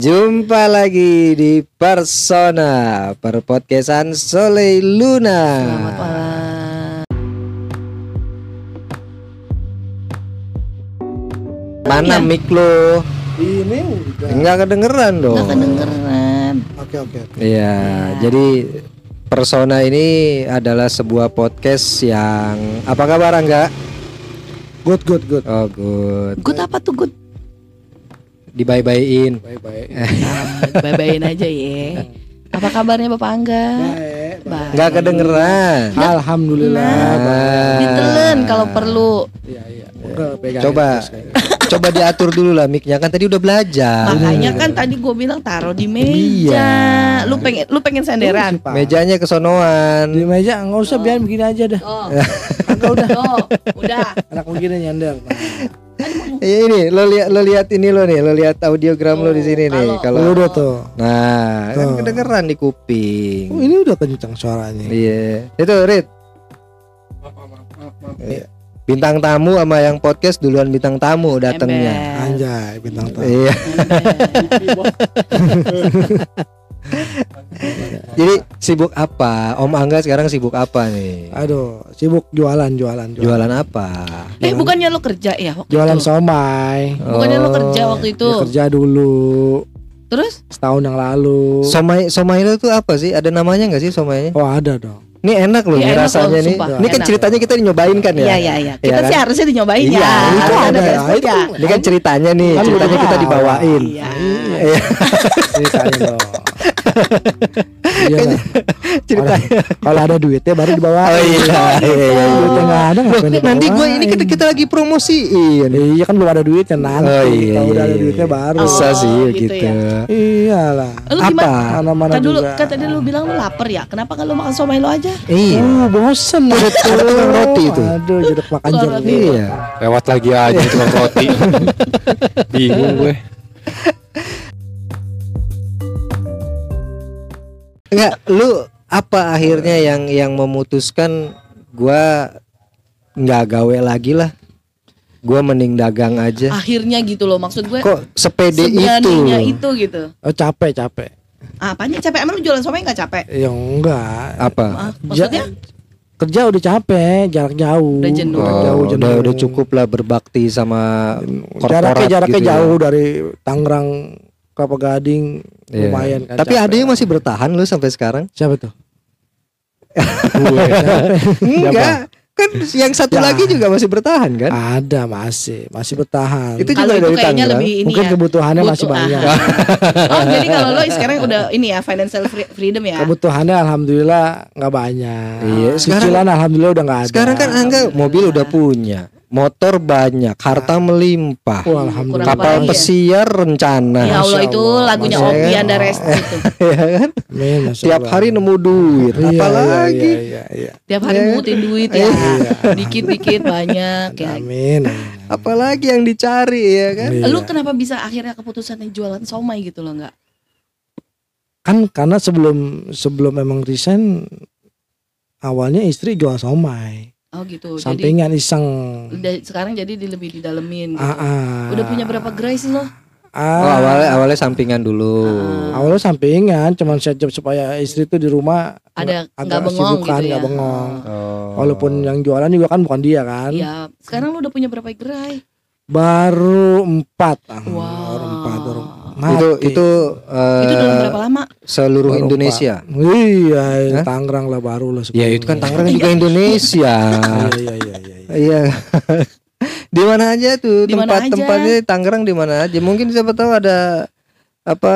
Jumpa lagi di Persona Perpodcastan Sole Luna. Selamat malam. Mana Ya. mic lo? Ini udah. Enggak kedengeran dong. Nggak kedengeran. Oke oke. oke. Iya, jadi Persona ini adalah sebuah podcast yang apa kabar enggak? Good good good. Oh, good. Good apa tuh good? Baik. Bye-byein aja ya. Apa kabarnya Bapak Angga? Baik. Baik. Enggak kedengeran. Alhamdulillah. Nah, ditelen kalau perlu. Iya iya. Udah. Coba kayak- coba diatur dulu lah mic-nya kan tadi udah belajar. Makanya kan tadi gue bilang taruh di meja. Iya. Lu pengen lu pengen senderan. Pak. Mejanya kesonoan. di meja nggak usah biar begini aja dah. Oh. Enggak udah. Oh, udah. Anak begini nyender. Nah, Ya ini lo lihat lo lihat ini lo nih, lo lihat audiogram lo di sini nih. Kalau udah tuh. Nah, kan Tuh. kedengeran di kuping. Oh, ini udah kencang suaranya. Iya. Itu Rit, Iya. bintang tamu sama yang podcast duluan bintang tamu datangnya. Anjay bintang tamu. Iya. Jadi sibuk apa? Om Angga sekarang sibuk apa nih? Aduh, sibuk jualan jualan jualan. Jualan apa? Eh bukannya lu kerja ya waktu Jualan itu? somai. Bukannya lu Oh. kerja waktu itu? Ya, kerja dulu Terus? setahun yang lalu. Somai somai itu tuh apa sih? Ada namanya nggak sih somainya? Oh ada dong. Ini enak loh Iya, enak rasanya loh, nih. sumpah, Ini kan enak. ceritanya kita nyobain kan ya? Iya iya iya. Kita Iya kan? sih harusnya dinyobain Iya, ya. itu ada, itu ya. Ini kan ceritanya nih, Kan ceritanya kita dibawain. Iya. Iya, Ceritanya dong. Iya ceritanya. Kalau ada duitnya baru dibawa. Oh iya, iya, iya. Duitnya nggak ada Loh, nanti gue ini kita, kita lagi promosiin. Iya kan belum ada duitnya nanti. Oh iya, Kalau udah iya, ada duitnya iya. baru. Bisa Oh, sih gitu gitu. ya. Iyalah. Lu Apa? gimana? Mana-mana Kan dulu kan tadi lu bilang lu lapar ya. Kenapa lu makan somai lu aja? Iya. Uh, bosen Ada tukang roti itu. Aduh, jeruk makan jeruk. Iya. Lewat lagi aja tukang roti. Bingung gue. Enggak, lu apa akhirnya yang yang memutuskan gua nggak gawe lagi lah. Gua mending dagang aja. Akhirnya gitu loh maksud gue. Kok sepede itu? Itu gitu. Oh, capek capek. Apanya capek? Emang lu jualan somai nggak capek? Ya enggak. Apa? Ah, maksudnya? Kerja udah capek, jarak jauh. Udah jenuh. Oh, jauh, udah jenuh. udah cukup lah berbakti sama korporat Jaraknya jaraknya gitu ya. jauh dari Tangerang Kelapa Gading Iya. lumayan kan. Tapi capek. ada yang masih bertahan lu sampai sekarang? Siapa tuh? Gue. Enggak. Kan yang satu Ya. lagi juga masih bertahan kan? Ada masih, masih bertahan. Itu Kalau juga itu dari kayaknya Tangerang. lebih ini Mungkin ya. kebutuhannya masih butuh- banyak. ah. oh jadi kalau lo sekarang udah ini ya financial free- freedom ya. Kebutuhannya alhamdulillah nggak banyak. Iya, sekarang- Cicilan alhamdulillah udah nggak ada. Sekarang kan Angga mobil udah punya, motor banyak, harta melimpah. Wah, alhamdulillah. Kapal ya? pesiar rencana. ya Allah itu lagunya Masya Opi. Anda Rest itu. ya kan? Amin, Tiap hari nemu duit, Iya, apalagi. Iya, iya, iya. Tiap hari Iya. mungutin duit ya. Dikit-dikit banyak ya. Amin. Apalagi yang dicari ya kan? Iya. Lu kenapa bisa akhirnya keputusan yang jualan somai gitu loh nggak? Kan karena sebelum sebelum memang resign awalnya istri jual somai. Oh gitu. Jadi Sampingan iseng. udah sekarang jadi di, lebih didalemin gitu. Ah, ah. Udah punya berapa gerai sih lo? Ah, Oh, awalnya awalnya sampingan dulu. awalnya sampingan cuman saya supaya istri tuh di rumah Ada nggak bengong sibukan, gitu ya? nggak bengong. Oh. Walaupun yang jualan juga kan bukan dia kan. Iya. Sekarang lu udah punya berapa gerai? Baru empat. Ah, Wow. Baru empat. Baru itu mati. itu eh, Itu dalam berapa lama? seluruh Baru Indonesia. Iya, Hah? Tangerang lah baru lah. Ya itu kan. Tangerang juga Indonesia. Iya, iya, iya, iya. iya. Iya. di mana aja tuh tempat-tempatnya Tangerang di mana aja. Mungkin siapa tahu ada apa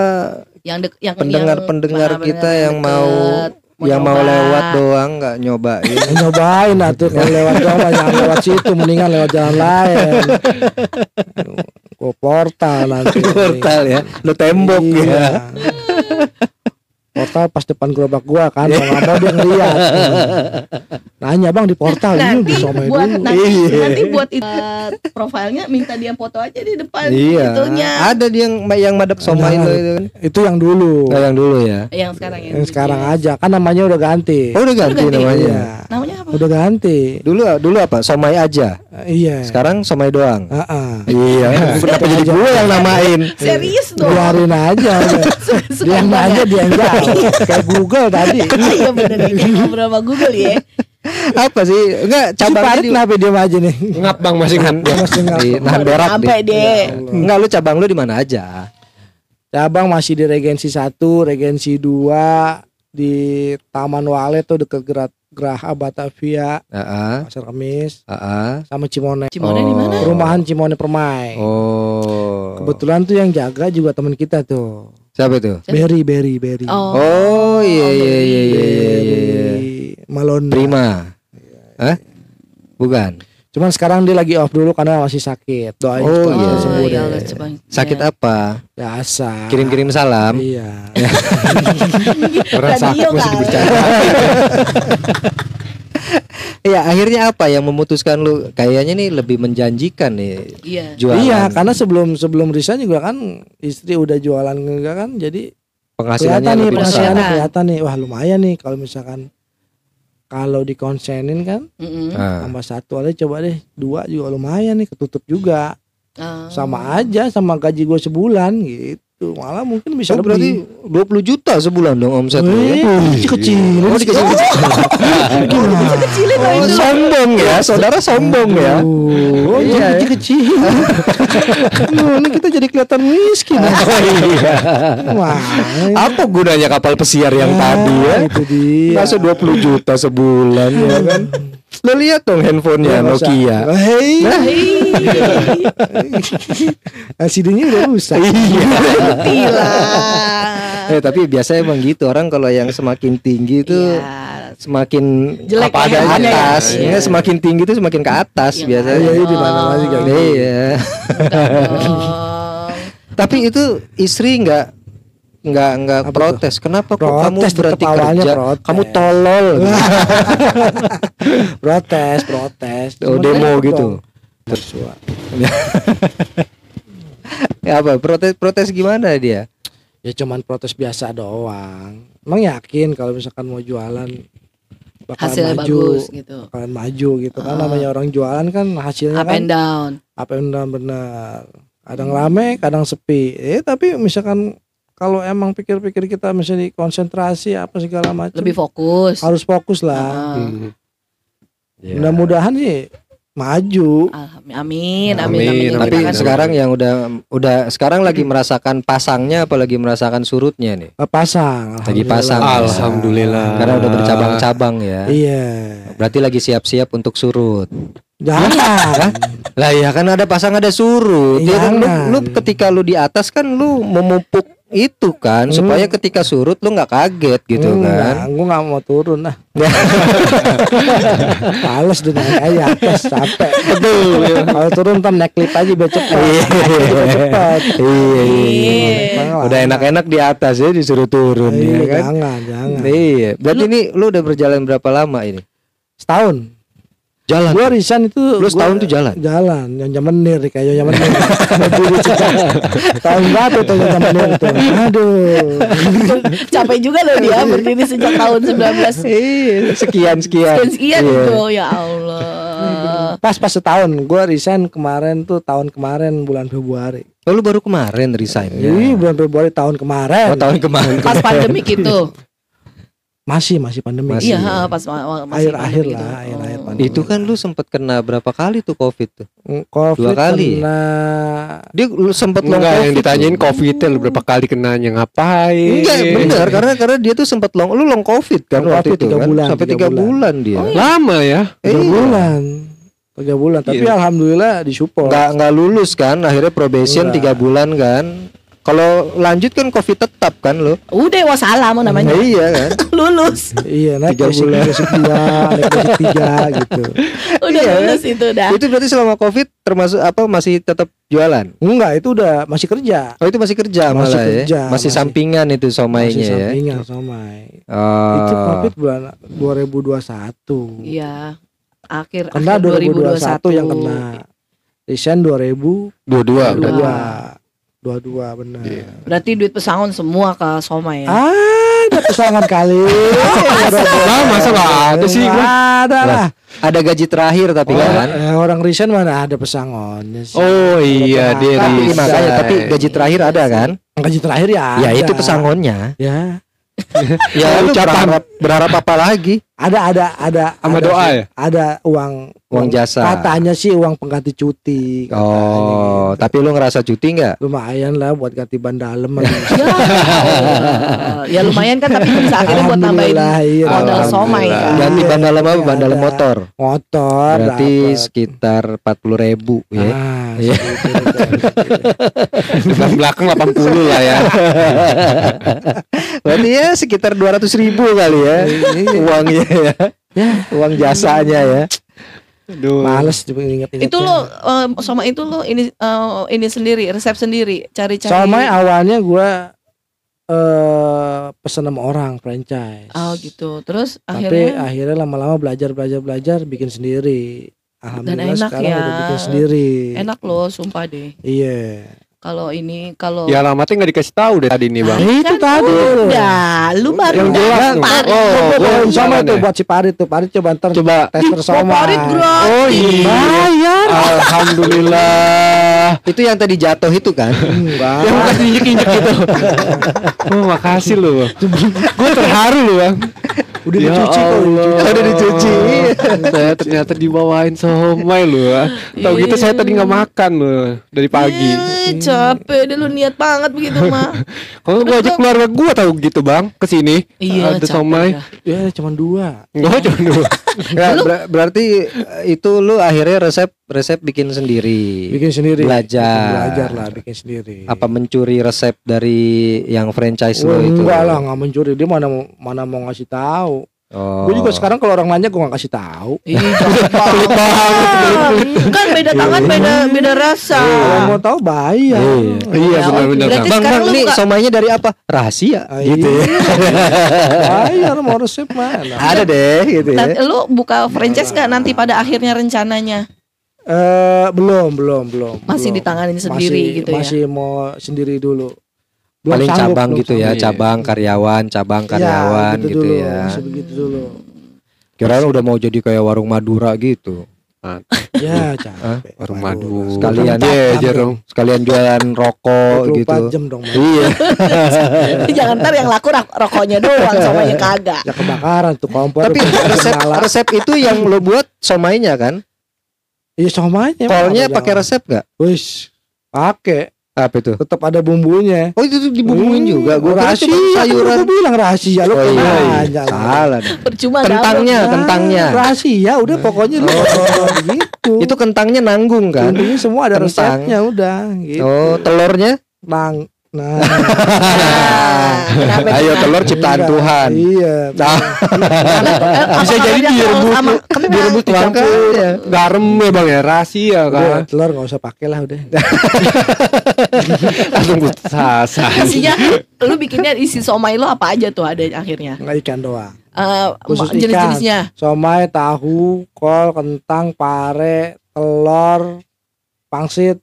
Yang dek, yang pendengar-pendengar yang- kita pendengar yang mau deket, yang mau lewat doang nggak nyobain. Nyobain atuh kalau lewat jalan jangan lewat situ mendingan lewat jalan lain. Gue portal nanti. Portal ya, lu tembok Iya. ya. portal pas depan gerobak gua kan nggak mau dia ngeliat nanya bang di portal ini nanti di somai buat dulu nanti, Iya. nanti buat itu, uh, profilnya minta dia foto aja di depan Iya. itunya Ada dia yang yang madep somai lo itu kan. itu yang dulu Nah, yang dulu ya. yang sekarang ya yang sekarang aja kan namanya udah ganti Oh udah ganti ganti. namanya. iya namanya apa udah ganti Dulu dulu apa? Somai aja. iya Sekarang somai doang. Ah, ah. Iya. Kenapa jadi gue yang namain? serius dong biarin aja udah. dia yang nanya dia yang kayak Google tadi iya bener ini ngobrol sama Google ya Apa sih? Enggak cabangnya di kenapa dia aja nih Ngap bang masih ngap. Nahan- Masih ngap. di nahan berak nyampe di- deh Enggak lu cabang lu di mana aja? cabang masih di Regensi 1 Regensi 2 di Taman Wale tuh deket Gerat Geraha Batavia Heeh. Pasar Kemis Heeh. sama Cimone Cimone di mana perumahan Cimone Permai Oh. kebetulan tuh yang jaga juga teman kita tuh Siapa itu? Berry Berry Berry oh Oh iya iya iya iya iya. iya. Berry Malonda Prima. Hah? Bukan. cuman sekarang dia lagi off dulu karena masih sakit doain Oh, iya. sembuh ya deh. Allah, coba. Sakit Ya. apa? biasa Kirim-kirim salam. iya Orang sakit masih kali. Iya, akhirnya apa yang memutuskan lu kayaknya nih lebih menjanjikan nih iya jualan. iya karena sebelum sebelum resign juga kan istri udah jualan enggak kan jadi penghasilannya kelihatan nih penghasilannya besar. kelihatan nih wah lumayan nih kalau misalkan kalau dikonsenin kan. Ah. tambah satu aja coba deh dua juga lumayan nih ketutup juga Ah. sama aja sama gaji gue sebulan gitu malah mungkin bisa Oh, berarti lebih 20 juta sebulan dong omset lu ya? Wih, kecil Oh, dikecil-kecil. kecilin loh Oh, itu sombong ya, saudara sombong ya. Oh, Iya, kecil kecil. ini kita jadi kelihatan miskin. Oh, iya. Wah, Apa gunanya kapal pesiar yang tadi ya? Itu dia. Masa 20 juta sebulan ya kan? Lo lihat dong handphonenya Masa- Nokia. Hei, Hei, LCD-nya udah rusak. Tila. Eh tapi biasanya emang gitu orang kalau yang semakin tinggi itu Iya. semakin Jelek apa ada ya, atas, ya. Enggak, semakin tinggi itu semakin ke atas Iya, biasanya. Iya, iya, di mana-mana juga gitu. Iya. Tapi itu istri nggak nggak nggak Apa tuh? protes. Kenapa kok kamu Protes, berhenti kerja? protes. Kamu tolol. protes, protes. Oh, demo gitu. Tersua. ya apa? Protes protes gimana dia? Ya cuman protes biasa doang. Emang yakin kalau misalkan mau jualan bakal Hasilnya maju, bagus gitu. bakalan maju gitu kan Ah. namanya orang jualan kan hasilnya Up kan and down. apa yang udah benar kadang rame kadang sepi eh tapi misalkan kalau emang pikir-pikir kita misalnya konsentrasi apa segala macam Lebih fokus. harus fokus lah Ah. Ya. mudah-mudahan sih maju Alhamdulillah. Amin, amin, Amin, amin. amin. Tapi kan- sekarang yang udah udah sekarang lagi merasakan pasangnya apalagi merasakan surutnya nih. Eh, pasang Lagi alhamdulillah. pasang. Alhamdulillah. Karena udah bercabang-cabang ya. iya Berarti lagi siap-siap untuk surut. jangan Lah ya kan ada pasang ada surut. Ya kan lu, Jangan. lu ketika lu di atas kan lu memupuk itu kan Hmm. supaya ketika surut lu nggak kaget gitu kan. Enggak, gua nggak mau turun lah males deh naik aja atas capek Betul. kalau turun ntar naik lift aja biar cepet Iya. Cepet Iya, iya. Iya. Udah enak-enak di atas ya disuruh turun Iya, ya kan. jangan jangan Iya. Berarti ini lu udah berjalan berapa lama ini? setahun Jalan. gua resign itu Lu setahun tuh jalan? jalan yang zaman nih kayak yang zaman sejak tahun berapa tuh yang zaman menir itu aduh Capek juga loh dia berdiri sejak tahun 19 Iya, sekian sekian. sekian sekian Iya. itu ya Allah. pas pas setahun gua resign kemarin tuh tahun kemarin bulan Februari Oh, lu baru kemarin resign ya? Ih, bulan Februari tahun kemarin Oh, tahun kemarin. Pas pandemi gitu. Masih masih pandemi Masih. Iya, ha, pas ma- ma- masih Akhir-akhir lah, gitu. akhir-akhir Oh. pandemi. Itu kan lu sempat kena berapa kali tuh Covid tuh? Covid Dua kali. kena Dia lu sempat long Enggak yang Covid. ditanyain covid lu berapa kali kenanya ngapain? Enggak, benar karena karena dia tuh sempat long lu long Covid kan Long waktu Covid itu tiga kan bulan, sampai tiga bulan, bulan. dia. Oh, iya. Lama ya. tiga Iya. bulan tiga bulan tapi Iya. alhamdulillah disupport Nggak nggak lulus kan akhirnya probation tiga bulan kan. Kalau lanjut kan covid tetap kan lo? Udah wasalam namanya. Nah, iya kan. Lulus. iya nah, tiga bulan, naik tiga gitu. Udah iya, kan? lulus kan? itu udah. Itu berarti selama covid termasuk apa masih tetap jualan? Enggak, itu udah masih kerja. Oh itu masih kerja masih malah ya? kerja, ya. Masih, masih sampingan itu somainya masih sampingan, ya. Sampingan somai. Oh. Itu covid bulan 2021. Iya. Akhir kena akhir 2021, 2021 yang kena. Desain 2022. 22. 22. Dua-dua benar. Yeah. Berarti duit pesangon semua ke Soma ya? ah Ada pesangon kali. Nah, masa ada sih? Ada lah. Ada gaji terakhir tapi oh, kan. Eh, orang Risen mana ada pesangonnya sih. Oh iya, dia Tapi makanya tapi gaji terakhir ada kan? Gaji terakhir ya. Ya itu pesangonnya. Ya. Ya lu Ucapan. berharap berharap apa lagi? Ada ada ada Sama ada doa ya? Ada uang Uang jasa. Katanya sih uang pengganti cuti. katanya Oh, gitu. tapi lu ngerasa cuti nggak? lumayan lah buat ganti ban dalam. Ya, ya lumayan kan tapi bisa akhirnya buat nambahin Alhamdulillah, iya. modal somai kan. Ganti ban dalam apa? Iya, Ban dalam motor. motor. Berarti dapet. sekitar 40 ribu ya. Ah, Iya. segitu. Di ban belakang 80 lah ya. Berarti ya sekitar 200 ribu kali ya uangnya ya. Uang jasanya ya. Aduh. Males juga inget-inget. Itu lo eh, Soma itu lo ini eh, ini sendiri, resep sendiri, cari-cari. Somai awalnya gua eh pesen sama orang franchise. Oh gitu. Terus Tapi akhirnya akhirnya lama-lama belajar belajar belajar bikin sendiri. Alhamdulillah enak sekarang ya. udah bikin sendiri. enak loh, sumpah deh. Iya. Kalau ini kalau Ya alamatnya nggak dikasih tahu deh tadi nih bang. Nah, itu tadi tuh. Udah, lu baru Yang jelas. Parit. Oh, Oh, gua sama tuh ya. buat si Parit tuh. Parit coba ntar Coba. tester Kok somai. Parit gratis? Oh iya. Bayar. Alhamdulillah. Itu yang tadi jatuh itu kan? Yang bukan injek-injek gitu. Oh makasih lu bang. Gue terharu lu bang. Udah Ya dicuci kok. Udah dicuci. Saya ternyata dibawain somai lu. ah. Tahu gitu saya tadi nggak makan lu dari pagi. Ih, capek deh lu niat banget begitu mah. Kalau gue ajak keluarga gue tahu gitu bang ke sini. Iya, ada capek somai. Ya cuma dua. Enggak cuma dua. Nggak, ber- berarti eh, itu lu akhirnya resep resep bikin sendiri. Bikin sendiri. Belajar. Belajar lah bikin sendiri. Apa mencuri resep dari yang franchise Wah, lo itu? enggak lah nggak mencuri dia mana mau mana mau ngasih tahu. Oh. Gue juga sekarang kalau orang nanya gue nggak kasih tahu. Ih, jangan kan beda tangan beda beda rasa. Kalau mau tahu bayar. Iya Ya, benar-benar. Bang, sekarang bang, nih buka- somainya dari apa? Rahasia Ah, gitu ya. bayar mau resep mana? Ada deh gitu ya. Nanti lu buka franchise nggak nanti pada akhirnya rencananya? Eh belum belum belum. Masih belum. ditanganin sendiri Masih- gitu ya? Masih mau sendiri dulu. Belum Paling sanggup, cabang belum gitu ya, sanggup. Iya. cabang karyawan, cabang karyawan gitu, dulu, ya. Begitu dulu. Kirain udah mau jadi kayak warung Madura gitu. Ya capek. Warung madu. Sekalian Iya aja dong. Sekalian jualan rokok 24 gitu. jam dong. Iya. Jangan ntar yang laku rokoknya doang, somanya kagak. Ya kebakaran tuh kompor. Tapi resep resep itu yang lo buat somainya kan? Iya somanya. Kolnya pakai resep gak? Wis pakai. Apa itu? Tetap ada bumbunya. Oh itu tuh dibumbuin Hmm, juga. Gue rahasia. sayuran. Gue bilang rahasia lu Oh, iya, iya. Salah. Percuma Kentangnya, Ah, kentangnya. Rahasia udah pokoknya lu gitu. Itu kentangnya nanggung kan? Bumbunya semua ada Kentang. resepnya udah gitu. Oh telurnya? Bang. Nah, Nah, Ayo telur ciptaan. Tuhan. Iya. Nah, Bisa jadi dia direbus? Direbus dicampur garam ya bang ya rahasia Udah, kan. telur nggak usah pakai lah udah. Langsung putus asa. Isinya lu bikinnya isi somai lo apa aja tuh ada akhirnya? Nggak ikan doang. Eh, Khusus jenis-jenisnya. Somai, tahu, kol, kentang, pare, telur, pangsit.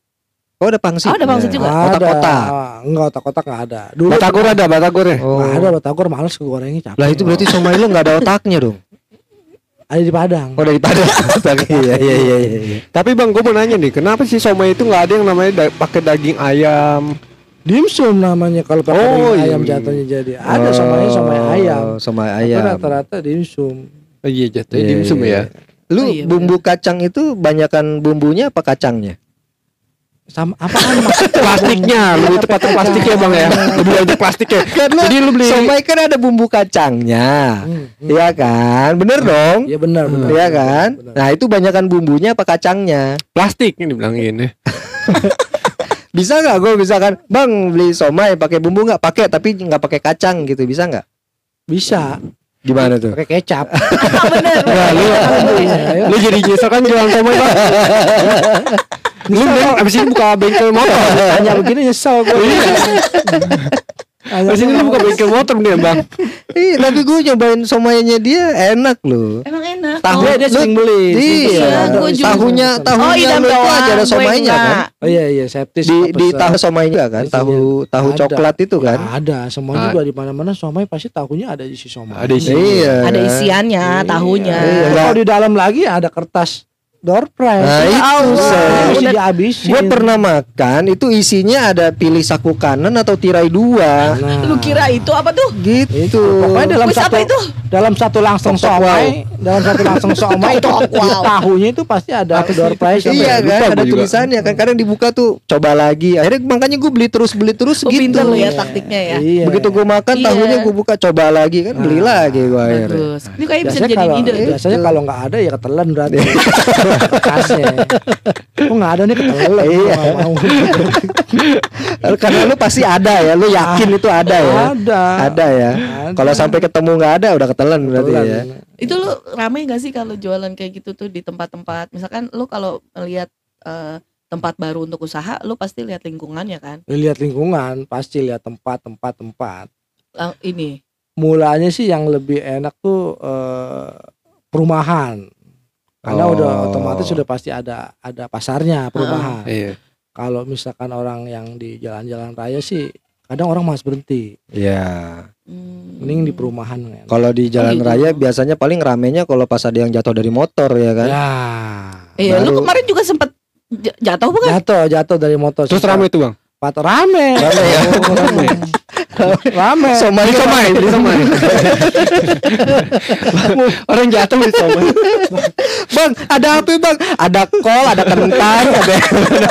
oh ada pangsit. Oh, ada pangsit ya. juga. Kotak-kotak. Ah, Enggak otak-otak nggak ada. Dulu Batagor ada batagor ya. Oh. nggak ada batagor males ke gorengnya capek. Lah itu berarti somai lu nggak ada otaknya dong. Ada di Padang. Oh dari Padang. Iya iya iya iya. Tapi bang, gue mau nanya nih, kenapa sih somai itu nggak ada yang namanya da- pakai daging ayam? Dimsum namanya kalau pakai Oh, daging iya. ayam jatuhnya jadi. Ada somai somai ayam. Oh, Somai Tapi ayam. rata-rata dimsum. Oh, iya jatuh Iya, dimsum iya, ya. Lu Oh, iya, bumbu kacang itu banyakan bumbunya apa kacangnya? Sama apaan maksudnya? Plastiknya, lebih tepat plastiknya bang ya. Lebih banyak plastiknya. Jadi lu beli Somai kan ada bumbu kacangnya. Hmm, hmm. Iya kan? Bener dong? Iya benar benar. Iya kan? benar. Nah, itu banyakan bumbunya apa kacangnya? plastik ini bilangin ya. bisa nggak gue misalkan bang beli somai pakai bumbu nggak pakai tapi nggak pakai kacang gitu bisa nggak Bisa. gimana tuh Pakai kecap. bener Nah, lu, lu jadi nyesel kan jualan somai bang. lu abis ini buka bengkel motor. Tanya begini nyesel gue. Abis ini lu buka bengkel motor mending bang. Iya, tapi gue nyobain somainya dia enak loh. emang enak Tahu Oh, Dia dia sering beli. Iya, Iya, gua juga. tahunya oh tahunya idam lu itu aja ada gue somainya kan. Oh iya iya septis Di di tahu somainya kan, tahu tahu ada. coklat itu kan. Ya, ada semua Ah. juga di mana-mana somai pasti tahunya ada isi somai. Ada isi. Iya. ada isiannya tahunya Iya. Kalau di dalam lagi ada kertas door prize. Nah, itu, Seth. mesti Udah- dihabisin. Gue pernah makan itu isinya ada pilih saku kanan atau tirai dua. Nah, lu kira itu apa tuh Gitu. itu pokoknya dalam Wis, satu apa itu? dalam satu langsung somai dalam satu langsung somai itu tahunya itu pasti ada door prize Iya kan, ada juga. tulisannya kan. Kadang dibuka tuh coba lagi. Akhirnya makanya gue beli terus beli terus Oh, gitu. pinter lu ya taktiknya ya Iya. Begitu gue makan Iya. tahunya gue buka coba lagi kan beli lagi gue akhirnya. bagus ini kayak bisa jadi ide biasanya kalau nggak ada ya ketelan berarti bekasnya kok nggak ada nih ketelan. Iya. mau Karena lu pasti ada ya, lu yakin itu ada ya. ada. Ada ya. Kalau sampai ketemu nggak ada udah ketelan berarti ya. itu lu rame gak sih kalau jualan kayak gitu tuh di tempat-tempat? Misalkan lu kalau lihat eh, tempat baru untuk usaha lu pasti lihat lingkungannya kan? Lihat lingkungan pasti lihat tempat tempat tempat. Lang- ini? Mulanya sih yang lebih enak tuh eh, perumahan karena Oh. udah otomatis sudah pasti ada ada pasarnya perumahan Iya. kalau misalkan orang yang di jalan-jalan raya sih kadang orang mas berhenti Iya. hmm, mending di perumahan kan Kalau di jalan gitu. raya biasanya paling ramenya kalau pas ada yang jatuh dari motor ya kan. ya iya lu kemarin juga sempet j- jatuh bukan jatuh jatuh dari motor Terus rame tuh bang. Pat rame Rame ya. rame rame Somai Beli somai, beli somai. Orang jatuh beli somai. Bang, ada apa bang? Ada kol, ada kentang, ada,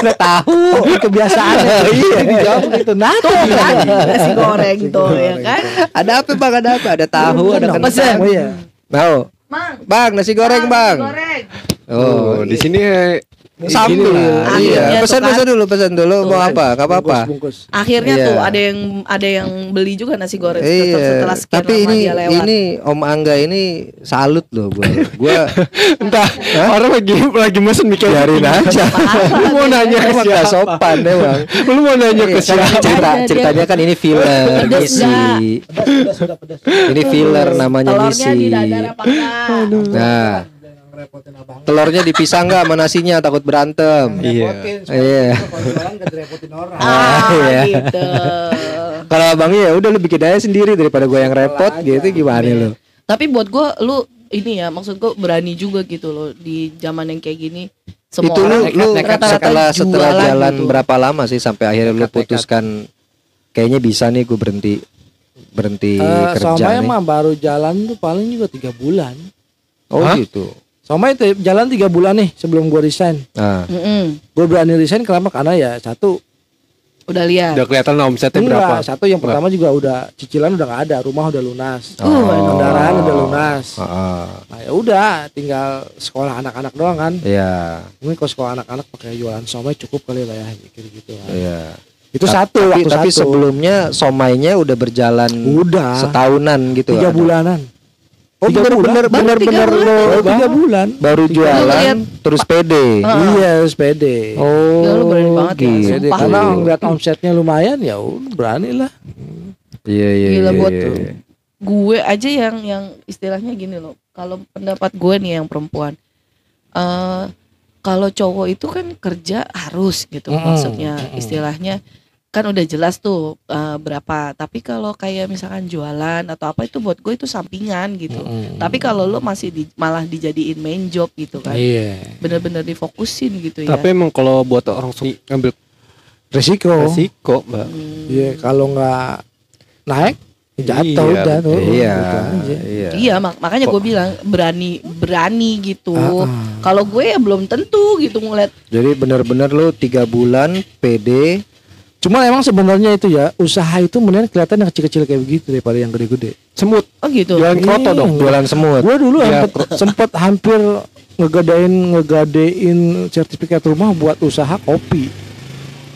ada tahu. kebiasaan iya dijawab gitu nah tuh kan nasi goreng tuh ya kan Ada apa bang? Ada apa? Ada tahu, ada Dong, kentang. oh iya Mau, mang bang nasi goreng bang. nasi goreng Oh, di sini eh, Sambil. Akhirnya Iya. tuh Pesan kan. pesan dulu, pesan dulu. Tuh Mau kan. apa? Gak apa-apa. bungkus, bungkus. akhirnya Iya. tuh ada yang ada yang beli juga nasi goreng setelah, Iya. setelah sekian Tapi lama ini dia lewat ini Om Angga ini salut loh gua. Gua entah orang lagi lagi mesen mikir biarin aja. Lu mau nanya ke Emang gak siapa? sopan deh bang. Lu mau nanya ke Iya, kan siapa? cerita ceritanya kan ini filler nggak? pedas Ini filler namanya apa enggak Nah, repotin abang telurnya dipisah nggak sama nasinya takut berantem. Iya. Iya. kalau direpotin orang ah iya. gitu Kalau abangnya ya udah lu bikin aja sendiri daripada gue yang repot gitu gimana lu? tapi buat gua lu ini ya maksud gua berani juga gitu loh di zaman yang kayak gini semua itu lu orang lu rata-rata setelah setelah jualan jalan gitu. berapa lama sih sampai akhirnya lu putuskan kayaknya bisa nih gue berhenti berhenti Eh, kerja nih. mah baru jalan tuh paling juga tiga bulan. Oh Hah? gitu. Somai itu jalan tiga bulan nih sebelum gua resign. Nah, Mm-mm. Gue berani resign kenapa? Karena ya satu udah lihat Udah kelihatan lah omsetnya berapa? enggak, satu yang pertama juga udah cicilan udah nggak ada, rumah udah lunas, Uh, kendaraan udah lunas. Heeh. Nah ya udah, tinggal sekolah anak-anak doang kan. Iya, Mungkin kalau sekolah anak-anak pakai jualan somai cukup kali lah ya, mikir gitu kan. iya. Itu Ta- satu tapi, waktu tapi satu. sebelumnya somainya udah berjalan udah setahunan gitu. tiga ada. bulanan. Oh Tiga bener-bener bulan. Baru tiga bener-bener bulan. lo Oh, tiga bulan. baru jualan terus pede. Heeh. Iya, sepede. Oh, Ya, lu berani banget ya, gitu. Pede. Sumpah. Karena ngeliat omsetnya lumayan ya udah berani lah. Iya iya. Gila, iya, buat iya. tuh. gue aja yang yang istilahnya gini loh kalau pendapat gue nih yang perempuan eh kalau cowok itu kan kerja harus gitu Mm-mm, maksudnya istilahnya kan udah jelas tuh eh, berapa tapi kalau kayak misalkan jualan atau apa itu buat gue itu sampingan gitu tapi kalau lo masih di, malah dijadiin main job gitu kan iya. bener-bener difokusin gitu ya Tapi emang kalau buat orang seni ngambil Resiko. resiko, Mbak. Hmm. Iya, kalau nggak naik jatuh Iya, udah tuh. Iya, Gitu iya. Iya, mak- makanya gue bilang berani berani gitu. Ah, ah. Kalau gue ya belum tentu gitu ngeliat. Jadi benar-benar lu tiga bulan PD. Cuma emang sebenarnya itu ya usaha itu mendingan kelihatan yang kecil-kecil kayak begitu daripada yang gede-gede. Semut. Oh gitu. Jualan kroto Iya. dong. Jualan semut. Gue dulu Ya, sempet, sempet hampir ngegadein ngegadein sertifikat rumah buat usaha kopi.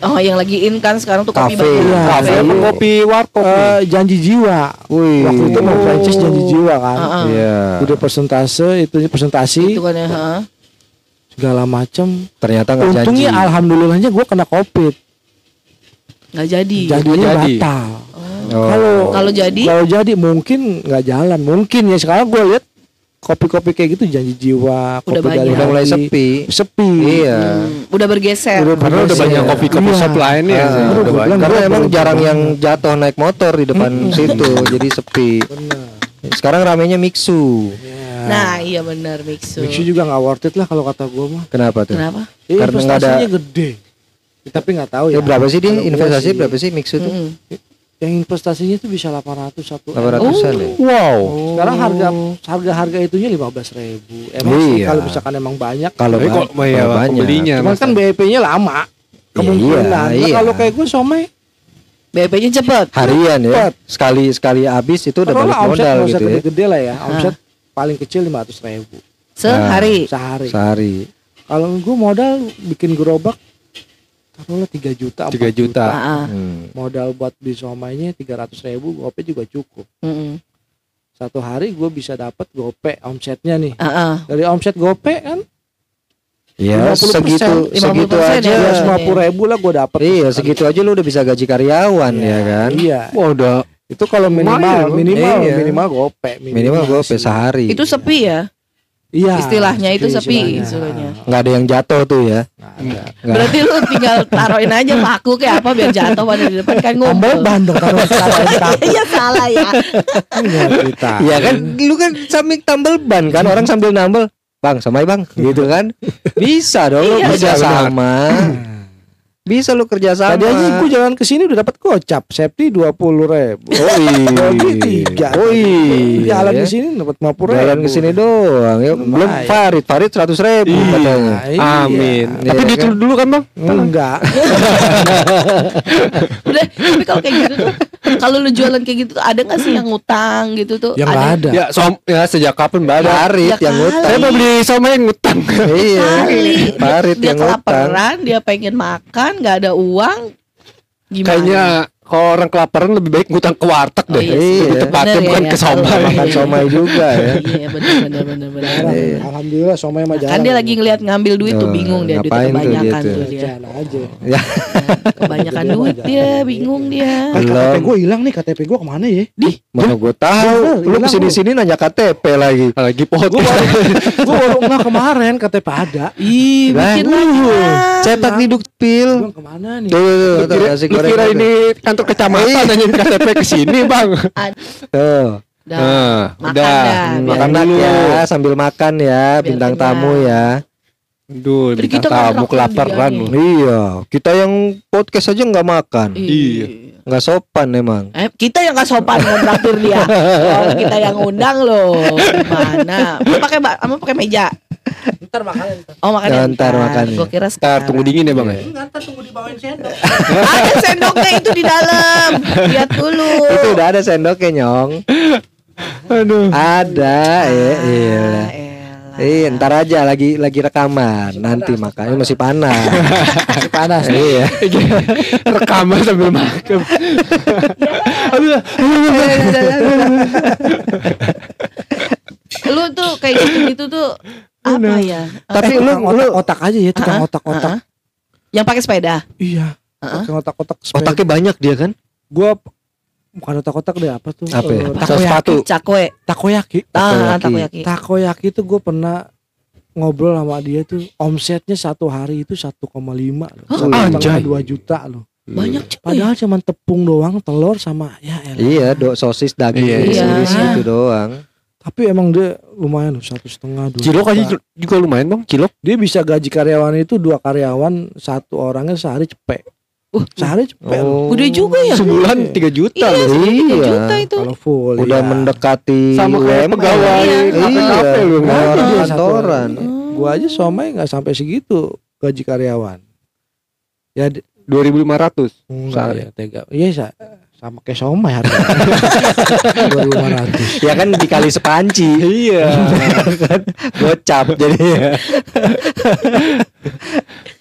Oh yang lagi in kan sekarang tuh kopi Kafe. banyak. Iya. Kafe Kafe. apa kopi warkop? Eh, janji jiwa. Wih. Waktu itu mau franchise janji jiwa kan. Heeh. Iya. Udah persentase itu presentasi Itu kan ya. heeh. segala macam. Ternyata nggak janji. Untungnya alhamdulillahnya gue kena covid. Nggak jadi. Janjinya jadi. batal. Oh. Kalau Kalau jadi kalau jadi mungkin nggak jalan. Mungkin ya sekarang gue lihat kopi-kopi kayak gitu janji jiwa, kopi Udah dari banyak. udah mulai sepi. Sepi. Iya. hmm, udah bergeser. Udah Karena udah bergeser. banyak kopi kopi Iya. shop lain ya. Ah, Udah banyak. Karena emang jarang yang jatuh naik motor di depan situ, jadi sepi. Benar. Sekarang ramenya Mixu. Ya. Nah iya benar Mixu. Mixu juga nggak worth it lah kalau kata gue mah. Kenapa tuh? Kenapa? Ya, Karena nggak ada- gede. Ya, tapi nggak tahu ya. Ya, berapa sih dia investasi sih, berapa sih Mixu tuh? Mm-mm. Yang investasinya itu bisa 800 satu. 800-an ya? Wow. Sekarang harga harga harga itunya 15 ribu. Emang Iya. kalau misalkan emang banyak. Kalau ba- kok ya, kalau banyak. pembelinya Cuman kan BIP-nya lama. Kemungkinan. Nah, iya. kalau kayak gue somai BP-nya cepet. harian ya. Cepet. Sekali sekali habis itu udah balik modal gitu ya. gede-gede lah ya. Omset paling kecil 500 ribu Sehari. sehari. Sehari. Kalau gue modal bikin gerobak taruhlah 3 juta 3 4 juta. Ah, ah. Hmm. modal buat beli somainya 300 ribu gope juga cukup Mm-mm. satu hari gue bisa dapat gope omsetnya nih Ah, ah. dari omset gope kan Ya 50%, segitu 50% segitu ya. aja. Lima puluh ribu lah gue dapat Iya segitu aja lu udah bisa gaji karyawan ya kan. iya Wah udah itu kalau minimal loh. minimal Iya. minimal gope Minimal gue sih. sehari. Itu sepi ya. Iya istilahnya itu sepi, istilahnya. istilahnya. nggak ada yang jatuh tuh ya. Nggak ada. Nggak. Berarti lu tinggal taruhin aja paku kayak apa biar jatuh pada di depan kan ngumpul. ban dong taruh Iya salah ya. Iya, kita Iya kan lu kan sambil tambal ban kan orang sambil nambel Bang, samai bang, gitu kan? Bisa dong lu Iya, kerja benar. sama. Bisa lu kerja sama. Tadi aja gue jalan ke sini udah dapat gocap, safety dua puluh ribu. Oh tiga. Oh iya. Jalan ya. ke sini dapat lima puluh ribu. Jalan ke sini doang. Ya, belum Lumayan. Farid, Farid seratus ribu Iya. katanya. Iya. Amin. Iya, Tapi dia dulu dulu kan bang? Enggak. Udah, tapi kalau kayak gitu tuh kalau lu jualan kayak gitu tuh ada nggak sih yang ngutang gitu tuh? Yang nggak ada. Ya som ya sejak kapan mbak ada? Farid Ya yang ngutang. Saya mau beli somai yang ngutang. Iya. Farid dia yang ngutang. kelaparan, dia pengen makan, nggak ada uang, gimana? Kayaknya kalau orang kelaparan lebih baik ngutang ke warteg Oh, deh. iya sih. Lebih tepatnya Bener ya, bukan ya. ke somai. Makan somai juga ya. Iya benar benar benar benar. Jarang. Alhamdulillah somai mah jarang. Kan dia lagi ngeliat ngambil duit tuh Oh, bingung dia duit kebanyakan dia tuh? tuh dia. Aja. Ya, Kebanyakan duit dia, bingung dia. Kan. KTP gue hilang nih, KTP gue ke mana ya? mana gue tahu. Lu ke sini sini nanya KTP lagi. Lagi baru, gue baru nggak kemarin KTP ada. Ih, bikin lagi lah. Cetak di dukpil. Gue ke mana nih? Tuh, Kira, lu ini kantor kecamatan nanyain KTP ke sini bang? Tuh. Dah. Nah, Makan udah. dah, makan dulu. ya sambil makan ya Biar bintang kenyang. tamu ya. Duh, Terus bintang kita kan tamu traktir kelaparan. Iya, kita yang podcast aja nggak makan, Iya. nggak sopan emang. Eh, kita yang gak sopan kontraktir dia. Oh, kita yang undang loh. Gimana? Lu pakai ba- apa pakai meja? Ntar makan ntar. Oh, makannya Ya, ntar makannya. Gue kira Ntar sekarang. tunggu dingin ya bang ya. Enggak, ntar tunggu dibawain sendok. Ada sendoknya itu di dalam. Lihat dulu. Itu udah ada sendoknya nyong. Aduh. Ada, ya, iya. Elah. Iya, ntar aja lagi lagi rekaman, nanti makannya masih panas. Masih panas. iya. Rekaman sambil makan. Aduh. Lu tuh kayak gitu-gitu tuh apa ya? Tapi Eh, lu tukang lu otak-otak aja ya, tukang otak-otak. Yang pakai sepeda. Iya. Tukang otak-otak sepeda. otaknya banyak dia kan? Gua bukan otak-otak deh apa tuh? Apa ya? Eh, takoyaki. Ah, Takoyaki. takoyaki. Takoyaki itu gue pernah ngobrol sama dia tuh omsetnya satu hari itu 1,5 loh. Setengah, Anjay. dua juta loh. Banyak cuy. Padahal cuman tepung doang, telur sama ya elah. Iya, do sosis daging Iya, iris iya. iris gitu doang. Tapi emang dia lumayan loh satu setengah dua. Cilok aja juga lumayan bang. Cilok. Dia bisa gaji karyawan itu dua karyawan satu orangnya sehari cepet. Uh, Sehari cepet loh. Gede juga ya. Sebulan 3 juta Iya, loh. Iya. juta itu. Kalau full Udah iya. mendekati Sama kayak UMR. pegawai Iya. kafe-kafe lu. Kayak Iya, kantoran. Gua aja somai nggak sampai segitu gaji karyawan. Ya di- 2500. enggak Sehari. ya tega. Iya sa. Sama kayak somai harganya. 2500. Ya kan dikali sepanci. Iya. kan gocap jadinya.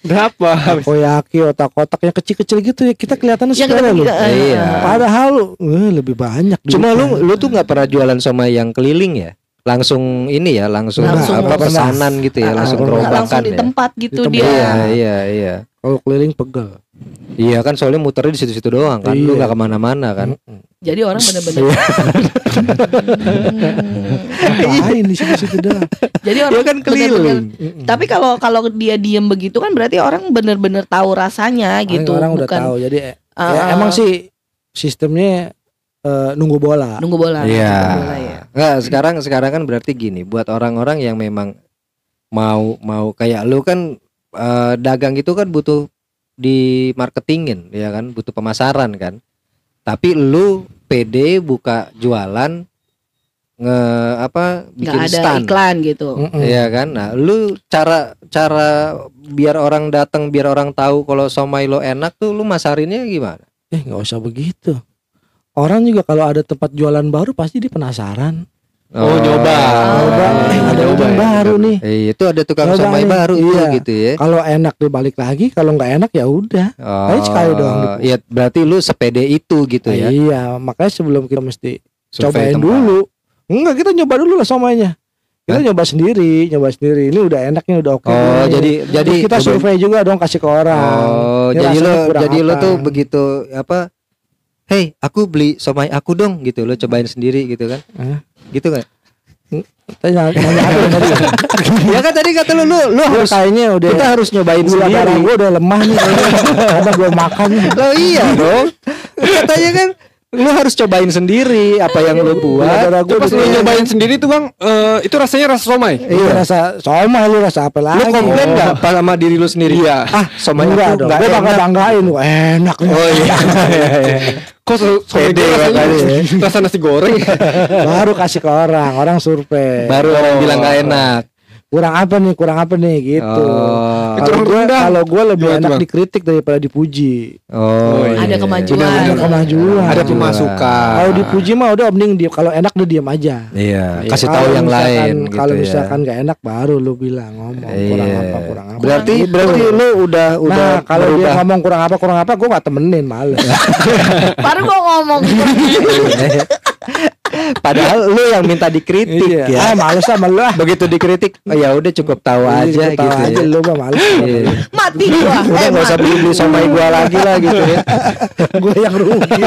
Berapa? Takoyaki otak-otak yang kecil-kecil gitu ya kita kelihatannya Yang sepele kita- Iya. Padahal eh, lebih banyak. Cuma lu lu tuh nggak pernah jualan somai yang keliling ya? Langsung ini ya, langsung, Langsung apa pesanan gitu ya, Ah, langsung gerobakan langsung di ya. tempat gitu Di dia. tempat. Iya, iya, iya. kalau keliling pegel. Iya kan soalnya muternya di situ-situ doang kan. Lu Iya. nggak ke mana-mana kan. Jadi orang bener-bener Iya. Ngapain di situ-situ doang. Jadi Dia orang kan bener-bener keliling. Tapi kalau kalau dia diem begitu kan berarti orang bener-bener tahu rasanya gitu. orang udah bukan tahu. Jadi Ah, ya, ah. emang sih sistemnya eh, nunggu bola. nunggu bola. Iya. nunggu bola ya. Nggak, sekarang sekarang kan berarti gini, buat orang-orang yang memang mau mau kayak lu kan eh, dagang itu kan butuh di marketingin ya kan, butuh pemasaran kan. Tapi lu PD buka jualan nge apa Nggak bikin ada stand. iklan gitu. Mm-mm. Iya kan? Nah, lu cara cara biar orang datang, biar orang tahu kalau somai lo enak tuh lu masarinnya gimana? Eh nggak usah begitu. Orang juga kalau ada tempat jualan baru pasti dia penasaran. Oh, nyoba. Nyoba, Oh, eh, ada nyoba yang ya, baru nih. Eh, itu ada tukang Nyoba somai nih, baru iya. gitu ya. Kalau enak dia balik lagi, kalau nggak enak ya udah. Oh, sekali doang dibuka. Iya, berarti lu sepede itu gitu ya. Iya, makanya sebelum kita mesti Survei cobain tempat. dulu. Enggak, kita nyoba dulu lah somainya. Kita nyoba sendiri, nyoba sendiri. Ini udah enaknya udah oke. Oh, belum? jadi jadi Terus kita survei juga dong kasih ke orang. Oh, Ini jadi lo jadi lo tuh begitu apa? Hey, aku beli somai aku dong gitu. Lo cobain sendiri gitu kan? Hah? Gitu kan? Tanya, nanya apa tadi? ya kan tadi kata lu lu, lu Gua harus kayaknya udah kita harus nyobain gula darah sendiri. gue udah lemah nih karena belum makan. Lo iya dong. Katanya kan lu harus cobain sendiri apa yang lu buat. darah gue pas lu nyobain sendiri tuh bang, eh, itu rasanya rasa somai. Iya rasa somai lu rasa apa Lu lagi? komplain nggak pas sama diri lu sendiri? Iya. Ah, somai Enggak aku dong. nggak Gue bakal banggain wah, enak. Oh iya. Kok Pede rasanya rasa nasi goreng? Baru kasih ke orang, orang survei. Baru orang bilang nggak enak. kurang apa nih, kurang apa nih gitu. Oh. Itu Kalau gue kalau gue lebih Gimana tuh, enak Bang? dikritik daripada dipuji. Oh, Ada iya. kemajuan. Benar, Ada benar. kemajuan. Ada Kemajuan. pemasukan. Kalau dipuji mah udah mending dia kalau enak udah diam aja. Iya, kasih tahu yang lain gitu Kalau ya. misalkan gak enak baru lu bilang ngomong kurang Iya. apa kurang apa. Berarti Gitu. berarti lu udah udah nah kalau dia ngomong kurang apa kurang apa gue gak temenin males. Baru gua ngomong Padahal lu yang minta dikritik iya. ya. Ah males sama lu ah. Begitu dikritik, oh, ya udah cukup tahu Iya, aja tahu gitu aja ya. lu mah males. Iya. mati gua. Udah Eh, nggak usah beli somai gua lagi lah gitu ya. gue yang rugi.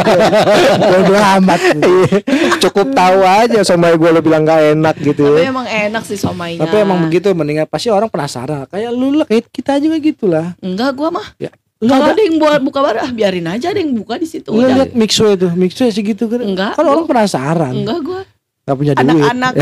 Bodo amat. Iya. Cukup tahu aja somai gua lu bilang nggak enak gitu Tapi ya. emang enak sih somainya. Tapi emang begitu mendingan pasti orang penasaran. Kayak lu lah kayak kita juga gitulah. Enggak gua mah. Lu Kalau ada yang buat buka bar, ah biarin aja ada yang buka di situ. lu Udah. lihat mixo itu, mixo segitu kan. Enggak, Kalau orang penasaran. Enggak gua. Gak punya duit. Anak-anak.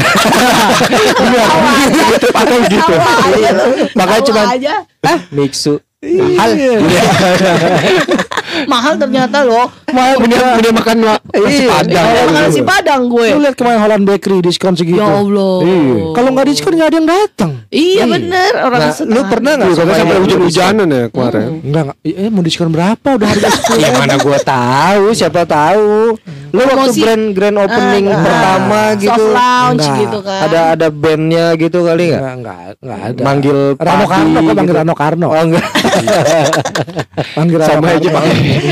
Pakai gitu. Iya. Makanya cuma aja. ah mixu mahal. Iya. Mahal ternyata loh. Mau punya punya makan nasi Iya. padang. Makan nasi padang gue. Lu lihat kemarin Holland Bakery diskon segitu. Ya Allah. Iya. Kalau nggak diskon nggak ada yang datang. Iya bener orang Nah, lu pernah nggak Iya, sampai hujan-hujanan ya kemarin. Enggak, enggak. Eh, mau diskon berapa? Udah harga sepuluh. Ya mana gua tahu, siapa tahu. Lu waktu grand grand opening Ah, pertama soft gitu. lounge Enggak. gitu kan. Ada ada bandnya gitu kali nggak? Enggak, enggak, enggak ada. Manggil Rano Karno, kok manggil gitu. Rano Karno. Oh enggak. Manggil Rano Sama aja Karno. Pak.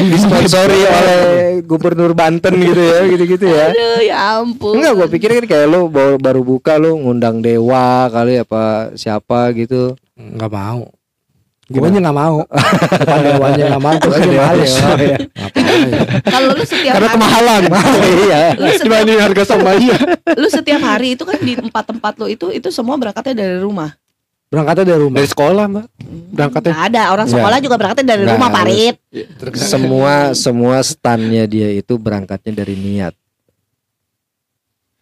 Disponsori oleh Gubernur Banten gitu ya, gitu-gitu ya. Aduh ya ampun. Enggak, gua pikir kan kayak lu baru, baru buka lu ngundang Dewa kali apa siapa gitu. Enggak mau. Gue aja nggak mau. Depan dewanya nggak mau. Gue aja males. Dewa, ya. Ngapain? Kalau lu setiap Karena hari, kemahalan. Iya. Dibanding harga somainya. lu setiap hari itu kan di tempat-tempat lu itu itu semua berangkatnya dari rumah. Berangkatnya dari rumah. Dari sekolah mbak. Berangkatnya. Nggak ada orang sekolah juga berangkatnya dari Nggak rumah. Parit. Semua semua standnya dia itu berangkatnya dari niat.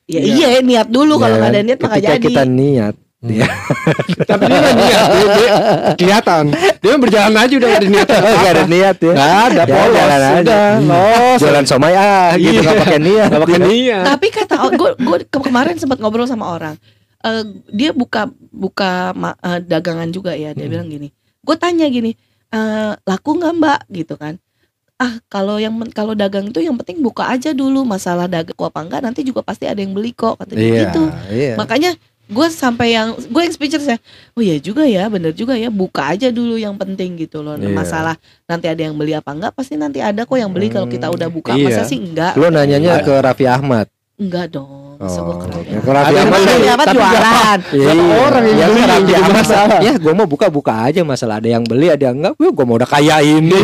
Ya iya niat dulu kalau Ya nggak ada kan? niat mah Ketika jadi. kita niat, ya. Tapi dia nggak niat. Dia, dia kelihatan. Dia berjalan aja udah gak ada niat. Gak ada niat ya. Gak ada polos. jalan aja. Udah. Los. Jualan somai ah gitu Iya. nggak pakai niat. Gak pakai niat. Tapi kata gue gue kemarin sempat ngobrol sama orang. Eh, dia buka buka eh, dagangan juga ya. Dia Hmm. bilang gini. Gue tanya gini, eh, laku nggak mbak gitu kan? ah kalau yang kalau dagang itu yang penting buka aja dulu masalah dagang apa enggak nanti juga pasti ada yang beli kok kata dia Iya, gitu iya. makanya gue sampai yang gue yang speechless ya oh ya juga ya bener juga ya buka aja dulu yang penting gitu loh Iya. masalah nanti ada yang beli apa enggak pasti nanti ada kok yang beli kalau kita udah buka Iya. masa sih enggak Lo nanyanya ke Raffi Ahmad. enggak dong Oh, ke Raffi Ahmad. beli. Raffi Ahmad jualan Iya, orang yang ya, beli, kan Raffi jadi Ahmad, masalah. Ya, gue mau buka-buka aja masalah ada yang beli, ada yang enggak. Gue gue mau udah kaya ini.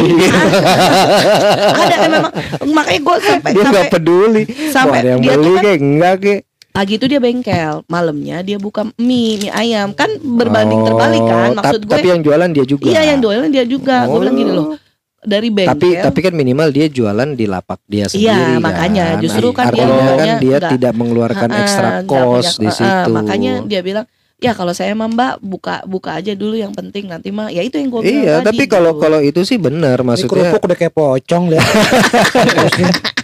ada memang makanya gue sampai dia sampai nggak peduli. sampai mau ada yang dia beli tuh kan kayak enggak kayak. Pagi itu dia bengkel malamnya dia buka mie mie ayam kan berbanding terbalik kan Oh, maksud gue Tapi yang jualan dia juga. iya yang jualan dia juga gue bilang gini loh dari bengkel Tapi tapi kan minimal dia jualan di lapak dia sendiri. Iya, makanya. kan. Justru kan Artinya dia kan dia enggak. tidak mengeluarkan Ha-ha, ekstra cost punya- di situ. makanya dia bilang ya kalau saya mah mbak buka buka aja dulu yang penting nanti mah ya itu yang gue bilang Iya, tadi, tapi kalau gitu. kalau itu sih benar Ini maksudnya. kerupuk udah kayak pocong lihat.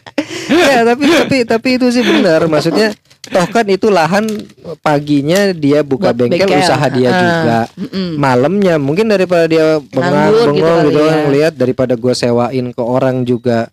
ya, tapi tapi tapi itu sih benar maksudnya toh kan itu lahan paginya dia buka Buat bengkel, bengkel, usaha dia ha-ha. juga. Mm-mm. Malamnya mungkin daripada dia bengong gitu bengong kali gitu, ya. kan lihat daripada gua sewain ke orang juga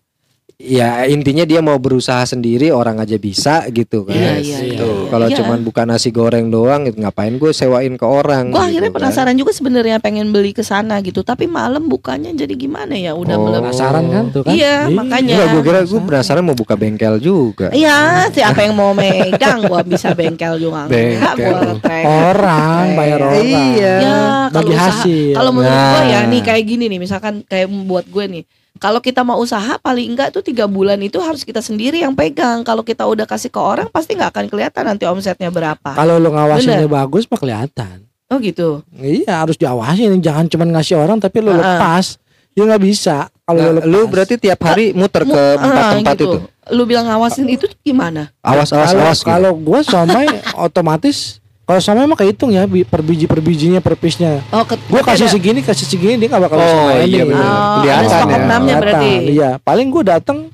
ya intinya dia mau berusaha sendiri orang aja bisa gitu kan. Iya, Yes, iya, iya. iya, Tuh, iya. Kalau Iya. cuman buka nasi goreng doang gitu, ngapain gue sewain ke orang Gue gitu akhirnya kan. penasaran juga sebenarnya pengen beli ke sana gitu, tapi malam bukanya jadi gimana ya? Udah Oh. belum. Penasaran kan tuh kan? Iya, makanya. Enggak, gue kira gue penasaran mau buka bengkel juga. Iya, siapa yang mau megang? Gua bisa bengkel juga Bengkel. Orang bayar orang. Iya. Ya, kalau hasil. kalau menurut gue ya Nah. nih kayak gini nih, misalkan kayak buat gue nih, kalau kita mau usaha paling enggak tuh tiga bulan itu harus kita sendiri yang pegang. Kalau kita udah kasih ke orang pasti nggak akan kelihatan nanti omsetnya berapa. Kalau lu ngawasinnya bagus mah kelihatan. Oh gitu. Iya harus diawasin jangan cuma ngasih orang tapi lu Ah, ah. lepas. Ya nggak bisa kalau Nah, lu lepas. lu berarti tiap hari muter ke Mu- empat ah, tempat gitu. itu. Lu bilang ngawasin itu gimana? Awas awas kalau awas. gitu. kalau gua somai otomatis kalau somai mah kehitung ya per biji per bijinya per piece-nya. Oh, ke, Gua kasih ada- segini kasih segini dia nggak bakal Oh, samain iya benar. Oh, Kelihatan ada stok ya. enamnya berarti. Iya, paling gua datang